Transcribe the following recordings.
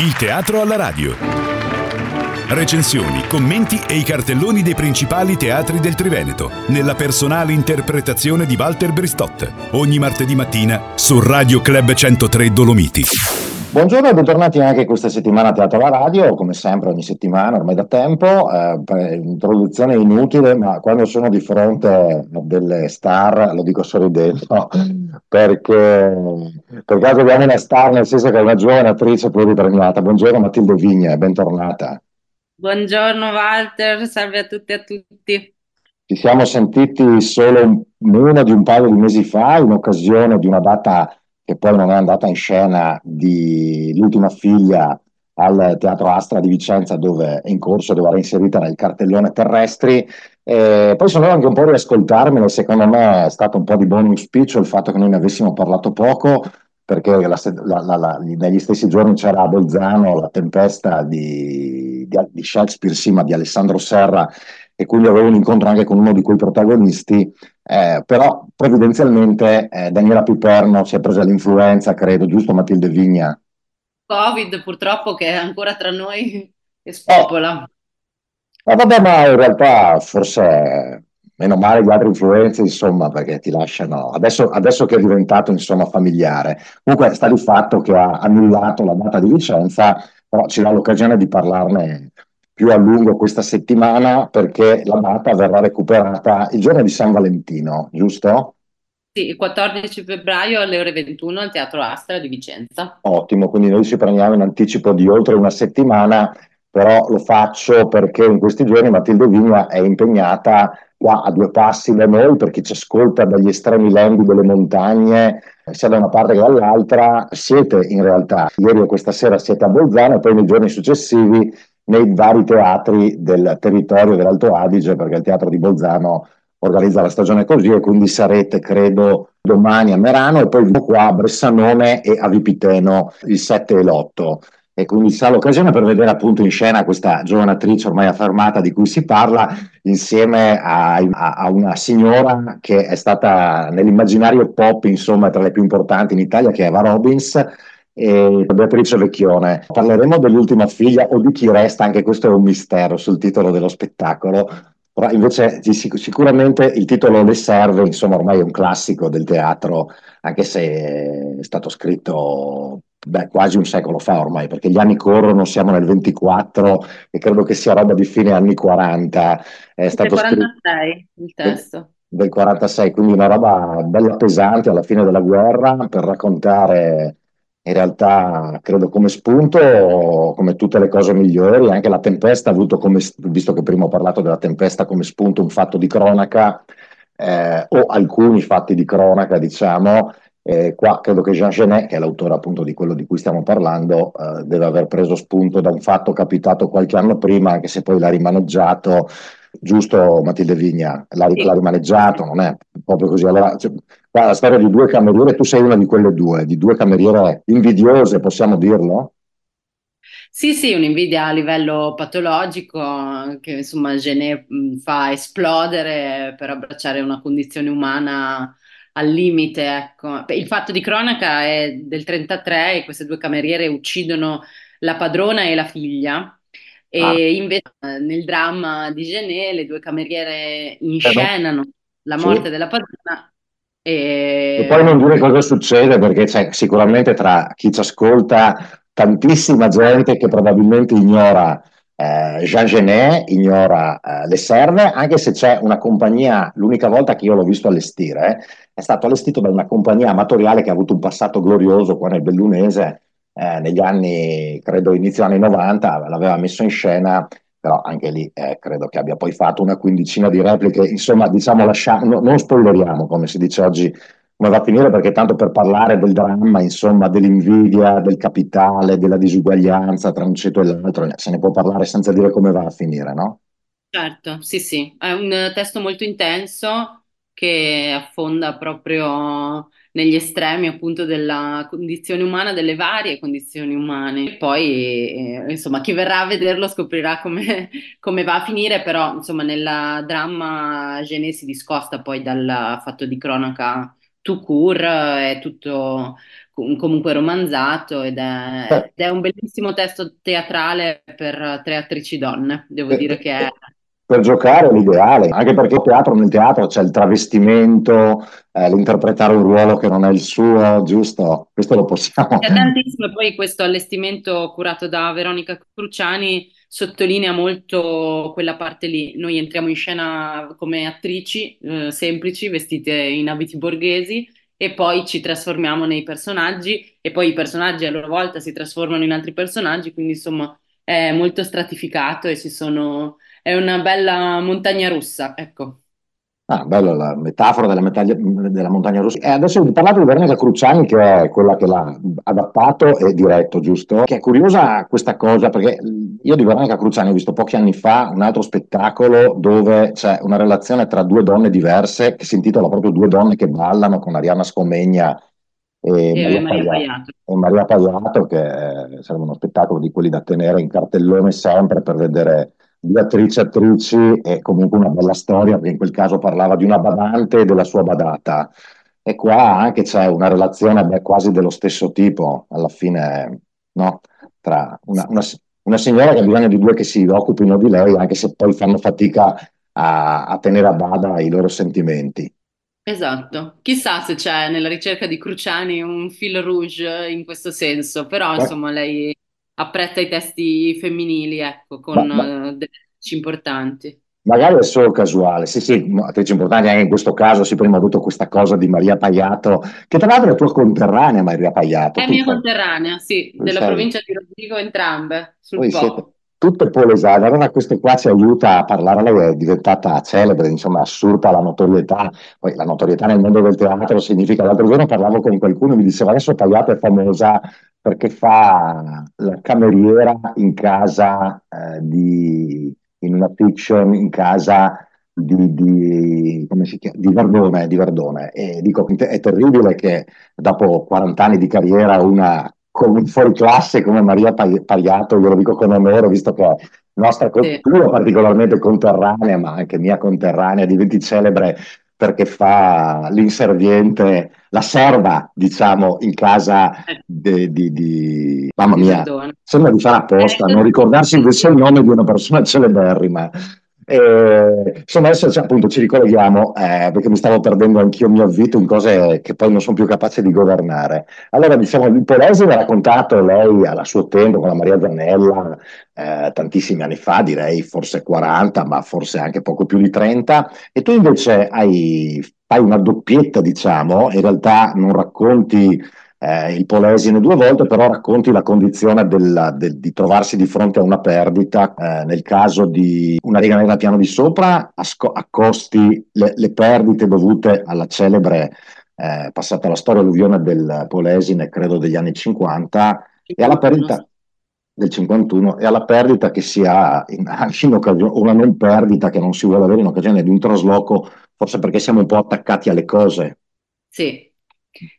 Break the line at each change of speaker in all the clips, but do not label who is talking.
Il teatro alla radio. Recensioni, commenti e i cartelloni dei principali teatri del Triveneto, nella personale interpretazione di Walter Bristotte. Ogni martedì mattina su Radio Club 103 Dolomiti.
Buongiorno e bentornati anche questa settimana a Teatro alla Radio, come sempre ogni settimana, ormai da tempo. Eh, introduzione inutile, ma quando sono di fronte a delle star, lo dico sorridendo, perché per caso abbiamo una star, nel senso che è una giovane attrice pluripremiata. Buongiorno Matilde Vigna, bentornata.
Buongiorno Walter, salve a tutti e a tutti.
Ci siamo sentiti solo meno di un paio di mesi fa in occasione di una data che poi non è andata in scena di L'ultima figlia al Teatro Astra di Vicenza dove è in corso, dove era inserita nel cartellone terrestri. E poi sono anche un po' riascoltarmelo, secondo me è stato un po' di buon auspicio il fatto che noi ne avessimo parlato poco, perché la, la, la, negli stessi giorni c'era a Bolzano la tempesta di, di, di Shakespeare, sì, ma di Alessandro Serra, e quindi avevo un incontro anche con uno di quei protagonisti eh, però provvidenzialmente eh, Daniela Piperno si è presa l'influenza, credo, giusto Matilde Vigna?
Covid purtroppo che è ancora tra noi e spopola.
Eh, vabbè, ma in realtà forse meno male gli altri influenze, insomma, perché ti lasciano, adesso, adesso, che è diventato, insomma, familiare. Comunque sta di fatto che ha annullato la data di Vicenza, però ci dà l'occasione di parlarne più a lungo questa settimana perché la data verrà recuperata il giorno di San Valentino, giusto?
Sì, il 14 febbraio alle ore 21 al Teatro Astra di Vicenza.
Ottimo, quindi noi ci prendiamo in anticipo di oltre una settimana, però lo faccio perché in questi giorni Matilde Vigna è impegnata qua a due passi da noi, per chi ci ascolta dagli estremi lembi delle montagne, sia da una parte che dall'altra, siete in realtà, ieri o questa sera siete a Bolzano e poi nei giorni successivi nei vari teatri del territorio dell'Alto Adige, perché il teatro di Bolzano organizza la stagione così e quindi sarete, credo, domani a Merano e poi qua a Bressanone e a Vipiteno il 7 e l'8 e quindi sarà l'occasione per vedere appunto in scena questa giovane attrice ormai affermata di cui si parla insieme a, a, una signora che è stata nell'immaginario pop insomma tra le più importanti in Italia che è Eva Robbins e Beatrice Vecchione. Parleremo dell'ultima figlia o di chi resta, anche questo è un mistero sul titolo dello spettacolo. Però invece sicuramente il titolo le serve, insomma ormai è un classico del teatro, anche se è stato scritto beh, quasi un secolo fa ormai, perché gli anni corrono, siamo nel 24 e credo che sia roba di fine anni 40.
È stato del 46 scritto... il testo.
Del 46, quindi una roba bella pesante alla fine della guerra per raccontare in realtà credo come spunto, come tutte le cose migliori, anche la tempesta ha avuto come, visto che prima ho parlato della tempesta come spunto un fatto di cronaca, eh, o alcuni fatti di cronaca, diciamo, eh, qua credo che Jean Genet, che è l'autore appunto di quello di cui stiamo parlando, eh, deve aver preso spunto da un fatto capitato qualche anno prima, anche se poi l'ha rimaneggiato, giusto Matilde Vigna? L'ha, sì. l'ha rimaneggiato, non è proprio così. Allora, cioè, la storia di due cameriere, tu sei una di quelle due, di due cameriere invidiose, possiamo dirlo?
Sì, sì, un'invidia a livello patologico che insomma Genet fa esplodere per abbracciare una condizione umana al limite, ecco. Il fatto di cronaca è del 33 e queste due cameriere uccidono la padrona e la figlia e ah. invece nel dramma di Genet le due cameriere inscenano la morte sì. della padrona
e... e... poi non dire cosa succede perché c'è sicuramente tra chi ci ascolta tantissima gente che probabilmente ignora eh, Jean Genet, ignora eh, le serve, anche se c'è una compagnia, l'unica volta che io l'ho visto allestire, è stato allestito da una compagnia amatoriale che ha avuto un passato glorioso qua nel Bellunese, eh, negli anni, credo inizio anni 90, l'aveva messo in scena, però anche lì eh, credo che abbia poi fatto una quindicina di repliche, insomma diciamo lasciamo, no, non spoileriamo come si dice oggi. Come va a finire perché tanto per parlare del dramma, insomma dell'invidia, del capitale, della disuguaglianza tra un ceto e l'altro, se ne può parlare senza dire come va a finire, no?
Certo, sì sì, è un testo molto intenso che affonda proprio negli estremi appunto della condizione umana, delle varie condizioni umane. E poi, eh, insomma, chi verrà a vederlo scoprirà come, come va a finire, però, insomma, nel dramma Genet si discosta poi dal fatto di cronaca tout court, è tutto comunque romanzato ed è,
Eh,
ed è un bellissimo testo teatrale per tre attrici donne, devo
eh,
dire
eh,
che è
per giocare è l'ideale, anche perché teatro, nel teatro c'è il travestimento, eh, l'interpretare un ruolo che non è il suo, giusto? Questo lo possiamo.
C'è tantissimo, poi questo allestimento curato da Veronica Cruciani sottolinea molto quella parte lì. Noi entriamo in scena come attrici eh, semplici, vestite in abiti borghesi, e poi ci trasformiamo nei personaggi, e poi i personaggi a loro volta si trasformano in altri personaggi, quindi insomma è molto stratificato e ci sono... è una bella montagna russa, ecco.
Ah, bella la metafora della, metaglia- della montagna russa. E adesso ho parlato di Veronica Cruciani, che è quella che l'ha adattato e diretto, giusto? Che è curiosa questa cosa, perché io di Veronica Cruciani ho visto pochi anni fa un altro spettacolo dove c'è una relazione tra due donne diverse, che si intitola proprio Due donne che ballano con Arianna Scomegna e
E
Maria
Maria
Paiato, e Maria Paiato, che eh, sarebbe uno spettacolo di quelli da tenere in cartellone sempre per vedere di attrici e attrici e comunque una bella storia, perché in quel caso parlava di una badante e della sua badata. E qua anche c'è una relazione beh, quasi dello stesso tipo, alla fine, no? Tra una, una- una signora che ha bisogno di due che si occupino di lei, anche se poi fanno fatica a, a tenere a bada i loro sentimenti.
Esatto, chissà se c'è nella ricerca di Cruciani un fil rouge in questo senso, però
Ma,
insomma lei apprezza i testi femminili, ecco,
ma-
con
ma-
eh, delle voci importanti.
Magari è solo casuale, sì, sì, attrice importante anche in questo caso, sì, prima ho avuto questa cosa di Maria Paiato, che tra l'altro è tua conterranea Maria Paiato,
È
tu
mia conterranea, sì,
tu
della
sei-
provincia di Rovigo, entrambe, sul
voi siete
Po.
tutte polesane, allora questo qua ci aiuta a parlare, lei è diventata celebre, insomma, assurda la notorietà, poi la notorietà nel mondo del teatro significa, l'altro giorno parlavo con qualcuno e mi diceva adesso Paiato è famosa perché fa la cameriera in casa eh, di, in una fiction, in casa di, di, come si chiama? di Verdone, di Verdone. E dico, è terribile che dopo 40 anni di carriera una con un fuoriclasse come Maria Pai- Paiato, io lo dico con onore, visto che è nostra
Sì,
cultura particolarmente conterranea, ma anche mia conterranea, diventi celebre perché fa l'inserviente, la serva, diciamo, in casa
eh,
de- di, di- Mamma
di
mia, sembra di fare
Eh,
apposta, non ricordarsi invece il nome di una persona celeberrima. E, insomma, adesso cioè, appunto ci ricolleghiamo eh, perché mi stavo perdendo anch'io mio avvito in cose che poi non sono più capace di governare. Allora, diciamo, il Polesi mi ha raccontato lei al suo tempo con la Maria Zanella, eh, tantissimi anni fa, direi forse 40, ma forse anche poco più di 30, e tu invece hai, fai una doppietta, diciamo, in realtà non racconti eh, il Polesine due volte, però racconti la condizione della- del- di trovarsi di fronte a una perdita. eh, nel caso di una riga nera piano di sopra, asco- accosti le, le perdite dovute alla celebre, eh, passata alla storia alluvione del Polesine, credo degli anni 50, e alla
51,
perdita del 51 e alla perdita che si ha in, in occasione, una non perdita che non si vuole avere in occasione di un trasloco, forse perché siamo un po' attaccati alle cose.
sì.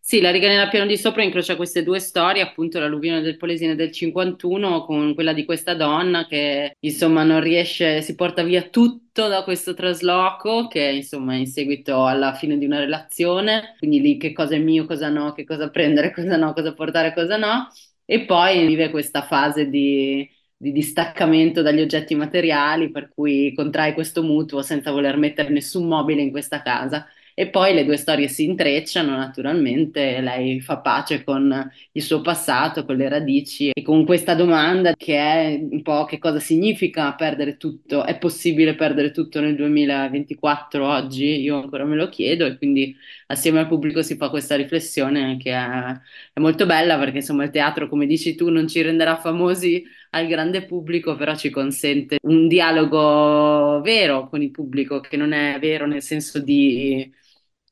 Sì, la riga nella piano di sopra incrocia queste due storie, appunto l'alluvione del Polesine del 51 con quella di questa donna che insomma non riesce, si porta via tutto da questo trasloco che insomma è in seguito alla fine di una relazione, quindi lì che cosa è mio, cosa no, che cosa prendere, cosa no, cosa portare, cosa no, e poi vive questa fase di, di distaccamento dagli oggetti materiali per cui contrae questo mutuo senza voler mettere nessun mobile in questa casa. E poi le due storie si intrecciano, naturalmente, lei fa pace con il suo passato, con le radici e con questa domanda che è un po' che cosa significa perdere tutto? È possibile perdere tutto nel 2024 oggi? Io ancora me lo chiedo e quindi assieme al pubblico si fa questa riflessione che è, è molto bella perché insomma il teatro, come dici tu, non ci renderà famosi al grande pubblico, però ci consente un dialogo vero con il pubblico, che non è vero nel senso di,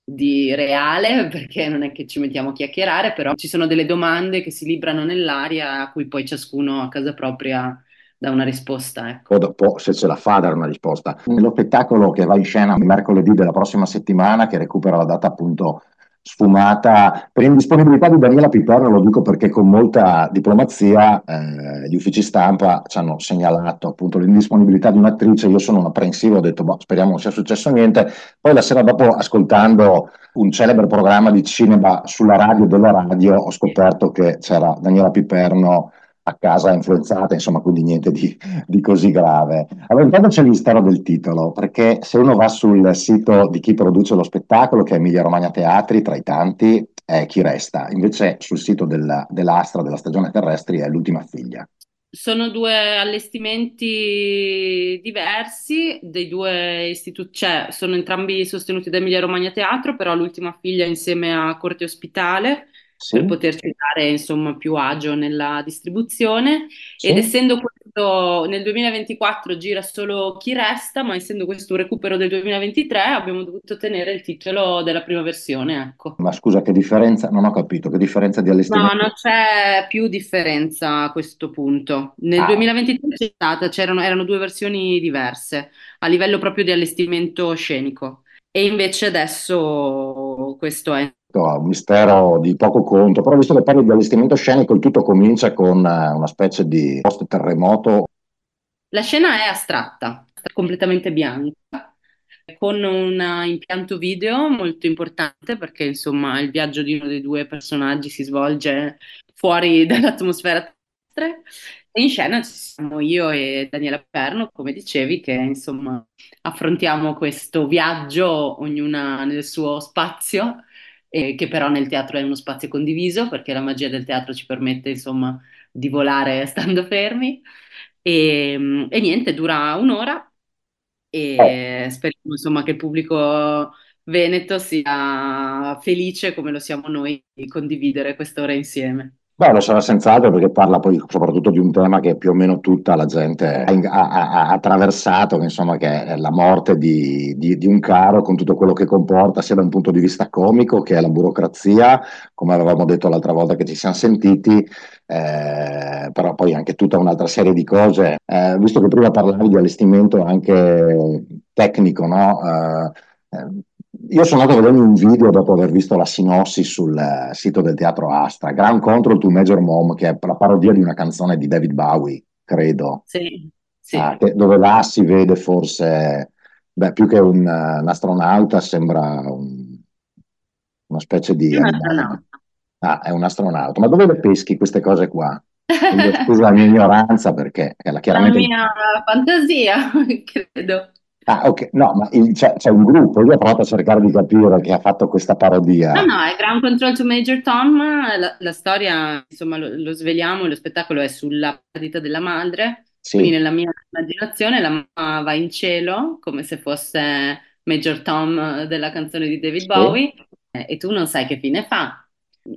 di reale, perché non è che ci mettiamo a chiacchierare, però ci sono delle domande che si librano nell'aria a cui poi ciascuno a casa propria dà una risposta, ecco.
o dopo se ce la fa dare una risposta. Nello spettacolo che va in scena mercoledì della prossima settimana, che recupera la data appunto sfumata. Per indisponibilità di Daniela Piperno, lo dico perché con molta diplomazia eh, gli uffici stampa ci hanno segnalato appunto l'indisponibilità di un'attrice, io sono un apprensivo, ho detto boh, speriamo non sia successo niente, poi la sera dopo ascoltando un celebre programma di cinema sulla radio della radio ho scoperto che c'era Daniela Piperno a casa influenzata, insomma, quindi niente di, di così grave. Allora, intanto c'è il del titolo, perché se uno va sul sito di chi produce lo spettacolo, che è Emilia Romagna Teatri, tra i tanti, è chi resta. Invece sul sito della, dell'Astra, della stagione terrestri, è l'ultima figlia.
Sono due allestimenti diversi, dei due istituti, cioè sono entrambi sostenuti da Emilia Romagna Teatro, però l'ultima figlia insieme a Corte Ospitale sì. per poterci dare insomma più agio nella distribuzione sì. ed essendo questo nel 2024 gira solo chi resta ma essendo questo un recupero del 2023 abbiamo dovuto tenere il titolo della prima versione ecco.
ma scusa che differenza non ho capito che differenza di allestimento
no non c'è più differenza a questo punto nel ah. 2023 c'è stata c'erano erano due versioni diverse a livello proprio di allestimento scenico e invece adesso questo è
un mistero di poco conto, però visto che parli di allestimento scenico, il tutto comincia con eh, una specie di post-terremoto.
La scena è astratta, completamente bianca, con un impianto video molto importante perché insomma il viaggio di uno dei due personaggi si svolge fuori dall'atmosfera terrestre. In scena ci siamo io e Daniela Perno, come dicevi, che insomma affrontiamo questo viaggio ognuna nel suo spazio eh, che però nel teatro è uno spazio condiviso perché la magia del teatro ci permette insomma di volare stando fermi e, e niente, dura un'ora e eh. speriamo insomma che il pubblico veneto sia felice come lo siamo noi di condividere quest'ora insieme.
Beh, lo sarà senz'altro perché parla poi soprattutto di un tema che più o meno tutta la gente ha, ha, ha attraversato, insomma, che è la morte di, di, di, un caro con tutto quello che comporta, sia da un punto di vista comico che è la burocrazia, come avevamo detto l'altra volta che ci siamo sentiti, eh, però poi anche tutta un'altra serie di cose. Eh, visto che prima parlavi di allestimento anche tecnico, no? Eh, eh io sono andato a vedere un video dopo aver visto la sinossi sul eh, sito del teatro Astra, Grand Control to Major Mom, che è la parodia di una canzone di David Bowie, credo.
Sì, sì.
Ah, che, dove là si vede forse, beh, più che un, uh, un astronauta, sembra un, una specie di...
Un astronauta.
Ah, è un astronauta. Ma dove le peschi queste cose qua? Scusa la mia ignoranza perché è la, chiaramente...
La mia fantasia, credo.
Ah, ok, no, ma il, c'è, c'è, un gruppo, io ho provato a cercare di capire che ha fatto questa parodia.
No, no, è Ground Control to Major Tom, la, la storia, insomma, lo, lo, sveliamo, lo spettacolo è sulla perdita della madre, sì. quindi nella mia immaginazione la mamma va in cielo, come se fosse Major Tom della canzone di David sì. Bowie, eh, e tu non sai che fine fa.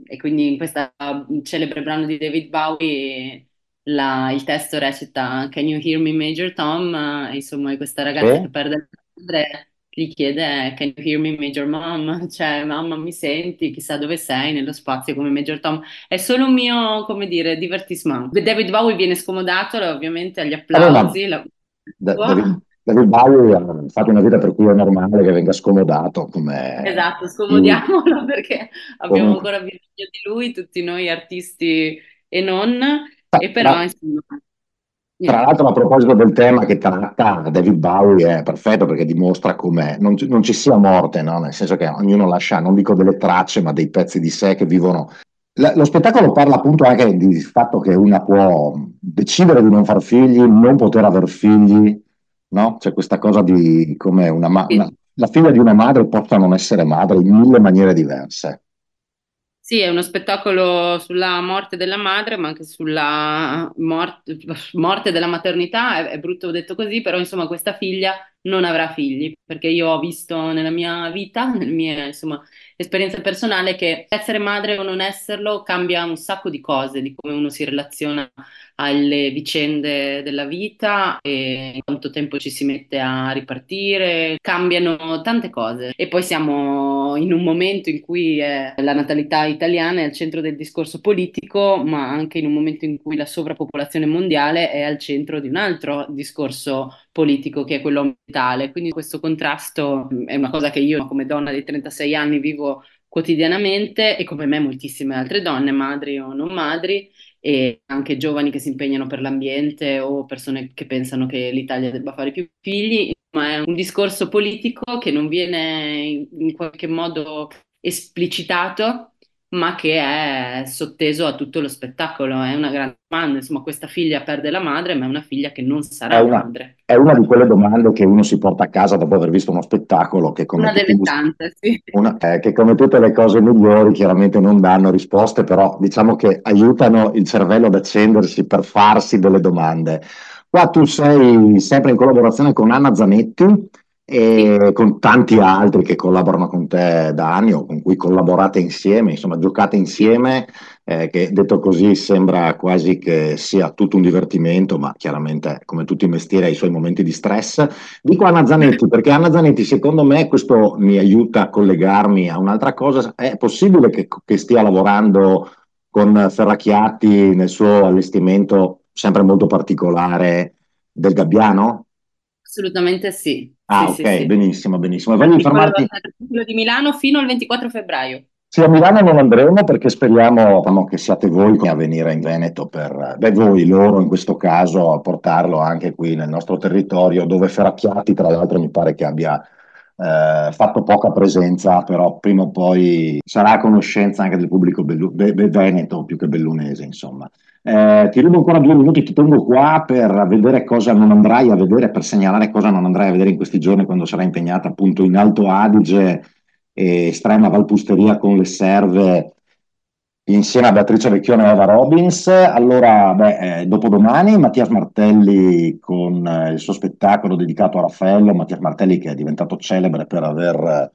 E quindi in questa celebre brano di David Bowie la, il testo recita Can you hear me Major Tom? Insomma, questa ragazza
sì.
che perde il padre gli chiede Can you hear me Major Mom? Cioè, mamma mi senti? Chissà dove sei nello spazio come Major Tom. È solo un mio, come dire, divertissement. David Bowie viene scomodato ovviamente agli applausi.
Allora, la... David, David Bowie ha fatto una vita per cui è normale che venga scomodato. Come...
Esatto, scomodiamolo perché abbiamo ancora bisogno di lui, tutti noi artisti e non. E però,
tra, insomma, tra l'altro, a proposito del tema che tratta David Bowie, è perfetto perché dimostra come non, non, ci sia morte, no? nel senso che ognuno lascia, non dico delle tracce, ma dei pezzi di sé che vivono. lo spettacolo parla appunto anche del fatto che una può decidere di non far figli, non poter aver figli, no? C'è questa cosa di come una, una, la figlia di una madre possa non essere madre in mille maniere diverse.
Sì, è uno spettacolo sulla morte della madre, ma anche sulla morte, morte della maternità, è, è, brutto detto così, però insomma questa figlia non avrà figli, perché io ho visto nella mia vita, nella mia insomma, esperienza personale, che essere madre o non esserlo cambia un sacco di cose, di come uno si relaziona alle vicende della vita e quanto tempo ci si mette a ripartire, cambiano tante cose. E poi siamo in un momento in cui eh, la natalità italiana è al centro del discorso politico, ma anche in un momento in cui la sovrappopolazione mondiale è al centro di un altro discorso politico che è quello ambientale. Quindi questo contrasto è una cosa che io come donna di 36 anni vivo quotidianamente e come me moltissime altre donne, madri o non madri, e anche giovani che si impegnano per l'ambiente o persone che pensano che l'Italia debba fare più figli, ma è un discorso politico che non viene in qualche modo esplicitato ma che è sotteso a tutto lo spettacolo. È una grande domanda, insomma, questa figlia perde la madre, ma è una figlia che non sarà
è una,
madre.
È una di quelle domande che uno si porta a casa dopo aver visto uno spettacolo che come,
una delle tutti, tante, sì.
una, eh, che come tutte le cose migliori chiaramente non danno risposte, però diciamo che aiutano il cervello ad accendersi per farsi delle domande. Qua tu sei sempre in collaborazione con Anna Zanetti, e con tanti altri che collaborano con te da anni o con cui collaborate insieme, insomma giocate insieme, eh, che detto così sembra quasi che sia tutto un divertimento, ma chiaramente come tutti i mestieri ha i suoi momenti di stress. Dico Anna Zanetti perché Anna Zanetti secondo me questo mi aiuta a collegarmi a un'altra cosa, è possibile che, che stia lavorando con Ferracchiati nel suo allestimento sempre molto particolare del Gabbiano?
Assolutamente sì.
Ah,
sì,
ok,
sì,
benissimo, benissimo. Voglio informarti...
Quello di Milano fino al 24 febbraio.
Sì, a Milano non andremo perché speriamo no, che siate voi a venire in Veneto per, beh, voi, loro in questo caso, a portarlo anche qui nel nostro territorio, dove Ferracchiati, tra l'altro, mi pare che abbia eh, fatto poca presenza, però prima o poi sarà a conoscenza anche del pubblico bellu- be- be- veneto più che bellunese, insomma. Eh, ti rubo ancora due minuti, ti tengo qua per vedere cosa non andrai a vedere, per segnalare cosa non andrai a vedere in questi giorni quando sarai impegnata appunto in Alto Adige e estrema valpusteria con le serve insieme a Beatrice Vecchione e Eva Robbins. Allora, beh, eh, dopodomani Mattias Martelli con eh, il suo spettacolo dedicato a Raffaello, Mattias Martelli che è diventato celebre per aver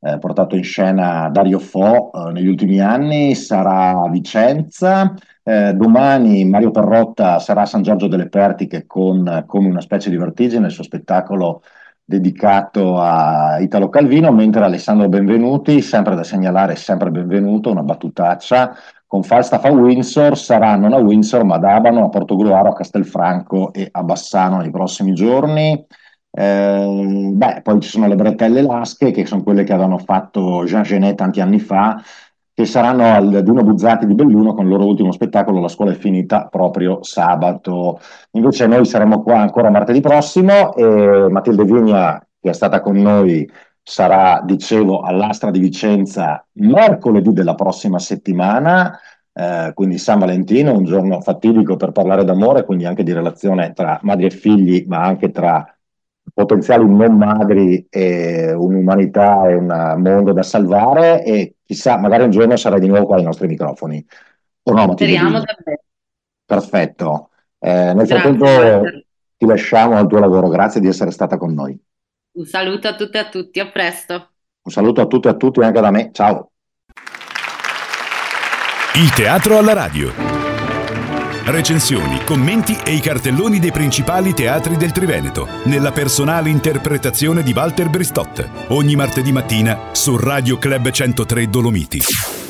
eh, portato in scena Dario Fo eh, negli ultimi anni, sarà a Vicenza. Domani Mario Perrotta sarà a San Giorgio delle Pertiche con come una specie di vertigine, il suo spettacolo dedicato a Italo Calvino, mentre Alessandro Benvenuti, sempre da segnalare, sempre benvenuto, una battutaccia, con Falstaff a Windsor, sarà non a Windsor ma ad Abano, a Portogruaro, a Castelfranco e a Bassano nei prossimi giorni. Eh, beh, poi ci sono le bretelle lasche, che sono quelle che avevano fatto Jean Genet tanti anni fa, che saranno al Duno Buzzati di Belluno con il loro ultimo spettacolo, La scuola è finita proprio sabato. Invece noi saremo qua ancora martedì prossimo e Matilde Vigna, che è stata con noi, sarà, dicevo, all'Astra di Vicenza mercoledì della prossima settimana. Eh, quindi San Valentino, un giorno fatidico per parlare d'amore, quindi anche di relazione tra madri e figli, ma anche tra potenziali non magri e un'umanità e un mondo da salvare e chissà, magari un giorno sarai di nuovo qua ai nostri microfoni.
O no, Speriamo davvero.
Perfetto. Eh, nel frattempo ti lasciamo al tuo lavoro, grazie di essere stata con noi.
Un saluto a tutte e a tutti, a presto.
Un saluto a tutte e a tutti anche da me, ciao.
Il teatro alla radio recensioni, commenti e i cartelloni dei principali teatri del Triveneto, nella personale interpretazione di Walter Bristotte, ogni martedì mattina su Radio Club 103 Dolomiti.